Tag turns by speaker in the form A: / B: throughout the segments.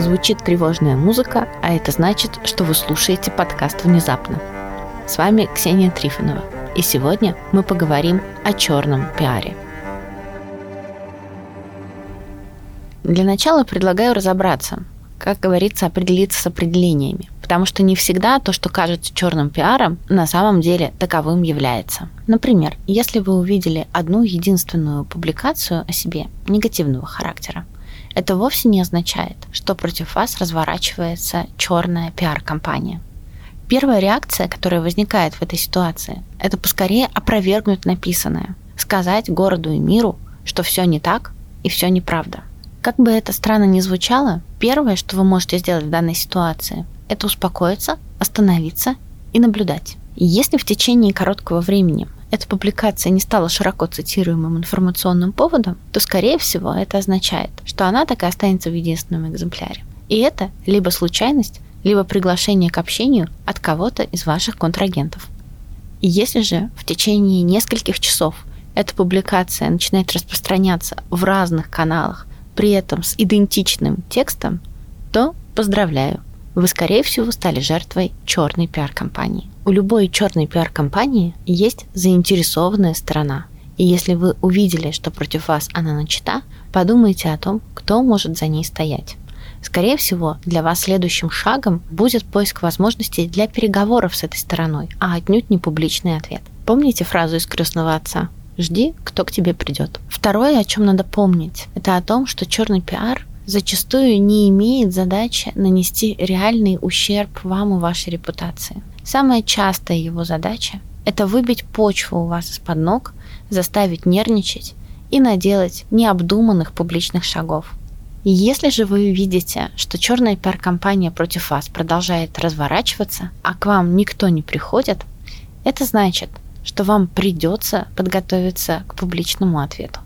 A: звучит тревожная музыка, а это значит, что вы слушаете подкаст «Внезапно». С вами Ксения Трифонова, и сегодня мы поговорим о черном пиаре. Для начала предлагаю разобраться, как говорится, определиться с определениями, потому что не всегда то, что кажется черным пиаром, на самом деле таковым является. Например, если вы увидели одну единственную публикацию о себе негативного характера, это вовсе не означает, что против вас разворачивается черная пиар-компания. Первая реакция, которая возникает в этой ситуации, это поскорее опровергнуть написанное, сказать городу и миру, что все не так и все неправда. Как бы это странно ни звучало, первое, что вы можете сделать в данной ситуации, это успокоиться, остановиться и наблюдать. Если в течение короткого времени эта публикация не стала широко цитируемым информационным поводом, то, скорее всего, это означает, что она так и останется в единственном экземпляре. И это либо случайность, либо приглашение к общению от кого-то из ваших контрагентов. Если же в течение нескольких часов эта публикация начинает распространяться в разных каналах, при этом с идентичным текстом, то поздравляю, вы, скорее всего, стали жертвой черной пиар-компании. У любой черной пиар-компании есть заинтересованная сторона. И если вы увидели, что против вас она начата, подумайте о том, кто может за ней стоять. Скорее всего, для вас следующим шагом будет поиск возможностей для переговоров с этой стороной, а отнюдь не публичный ответ. Помните фразу из крестного отца? Жди, кто к тебе придет. Второе, о чем надо помнить, это о том, что черный пиар зачастую не имеет задачи нанести реальный ущерб вам и вашей репутации. Самая частая его задача – это выбить почву у вас из-под ног, заставить нервничать и наделать необдуманных публичных шагов. И если же вы видите, что черная пиар-компания против вас продолжает разворачиваться, а к вам никто не приходит, это значит, что вам придется подготовиться к публичному ответу.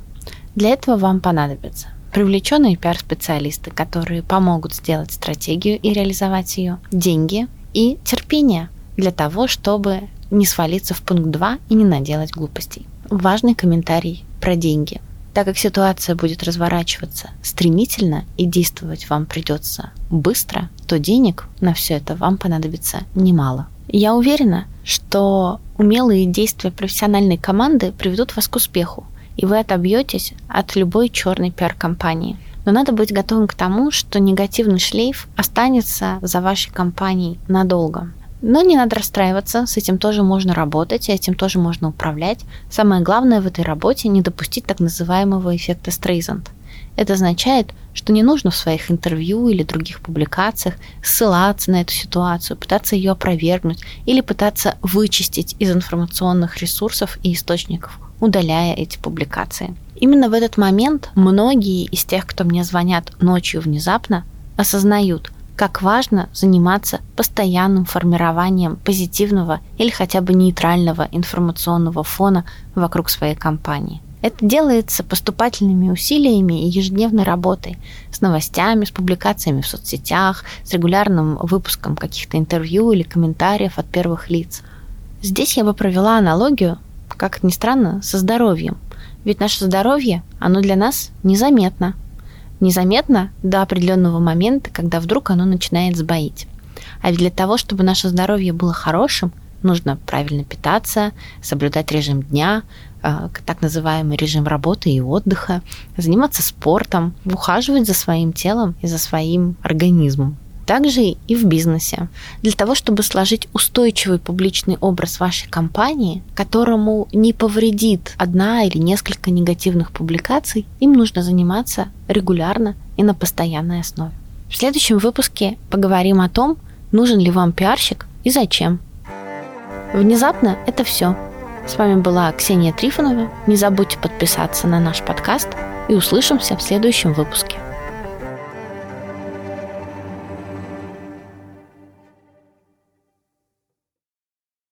A: Для этого вам понадобится привлеченные пиар-специалисты, которые помогут сделать стратегию и реализовать ее, деньги и терпение для того, чтобы не свалиться в пункт 2 и не наделать глупостей. Важный комментарий про деньги. Так как ситуация будет разворачиваться стремительно и действовать вам придется быстро, то денег на все это вам понадобится немало. Я уверена, что умелые действия профессиональной команды приведут вас к успеху, и вы отобьетесь от любой черной пиар-компании. Но надо быть готовым к тому, что негативный шлейф останется за вашей компанией надолго. Но не надо расстраиваться, с этим тоже можно работать, и этим тоже можно управлять. Самое главное в этой работе не допустить так называемого эффекта Стрейзанд. Это означает, что не нужно в своих интервью или других публикациях ссылаться на эту ситуацию, пытаться ее опровергнуть или пытаться вычистить из информационных ресурсов и источников удаляя эти публикации. Именно в этот момент многие из тех, кто мне звонят ночью внезапно, осознают, как важно заниматься постоянным формированием позитивного или хотя бы нейтрального информационного фона вокруг своей компании. Это делается поступательными усилиями и ежедневной работой с новостями, с публикациями в соцсетях, с регулярным выпуском каких-то интервью или комментариев от первых лиц. Здесь я бы провела аналогию как ни странно, со здоровьем. Ведь наше здоровье, оно для нас незаметно. Незаметно до определенного момента, когда вдруг оно начинает сбоить. А ведь для того, чтобы наше здоровье было хорошим, нужно правильно питаться, соблюдать режим дня, э, так называемый режим работы и отдыха, заниматься спортом, ухаживать за своим телом и за своим организмом также и в бизнесе. Для того, чтобы сложить устойчивый публичный образ вашей компании, которому не повредит одна или несколько негативных публикаций, им нужно заниматься регулярно и на постоянной основе. В следующем выпуске поговорим о том, нужен ли вам пиарщик и зачем. Внезапно это все. С вами была Ксения Трифонова. Не забудьте подписаться на наш подкаст и услышимся в следующем выпуске.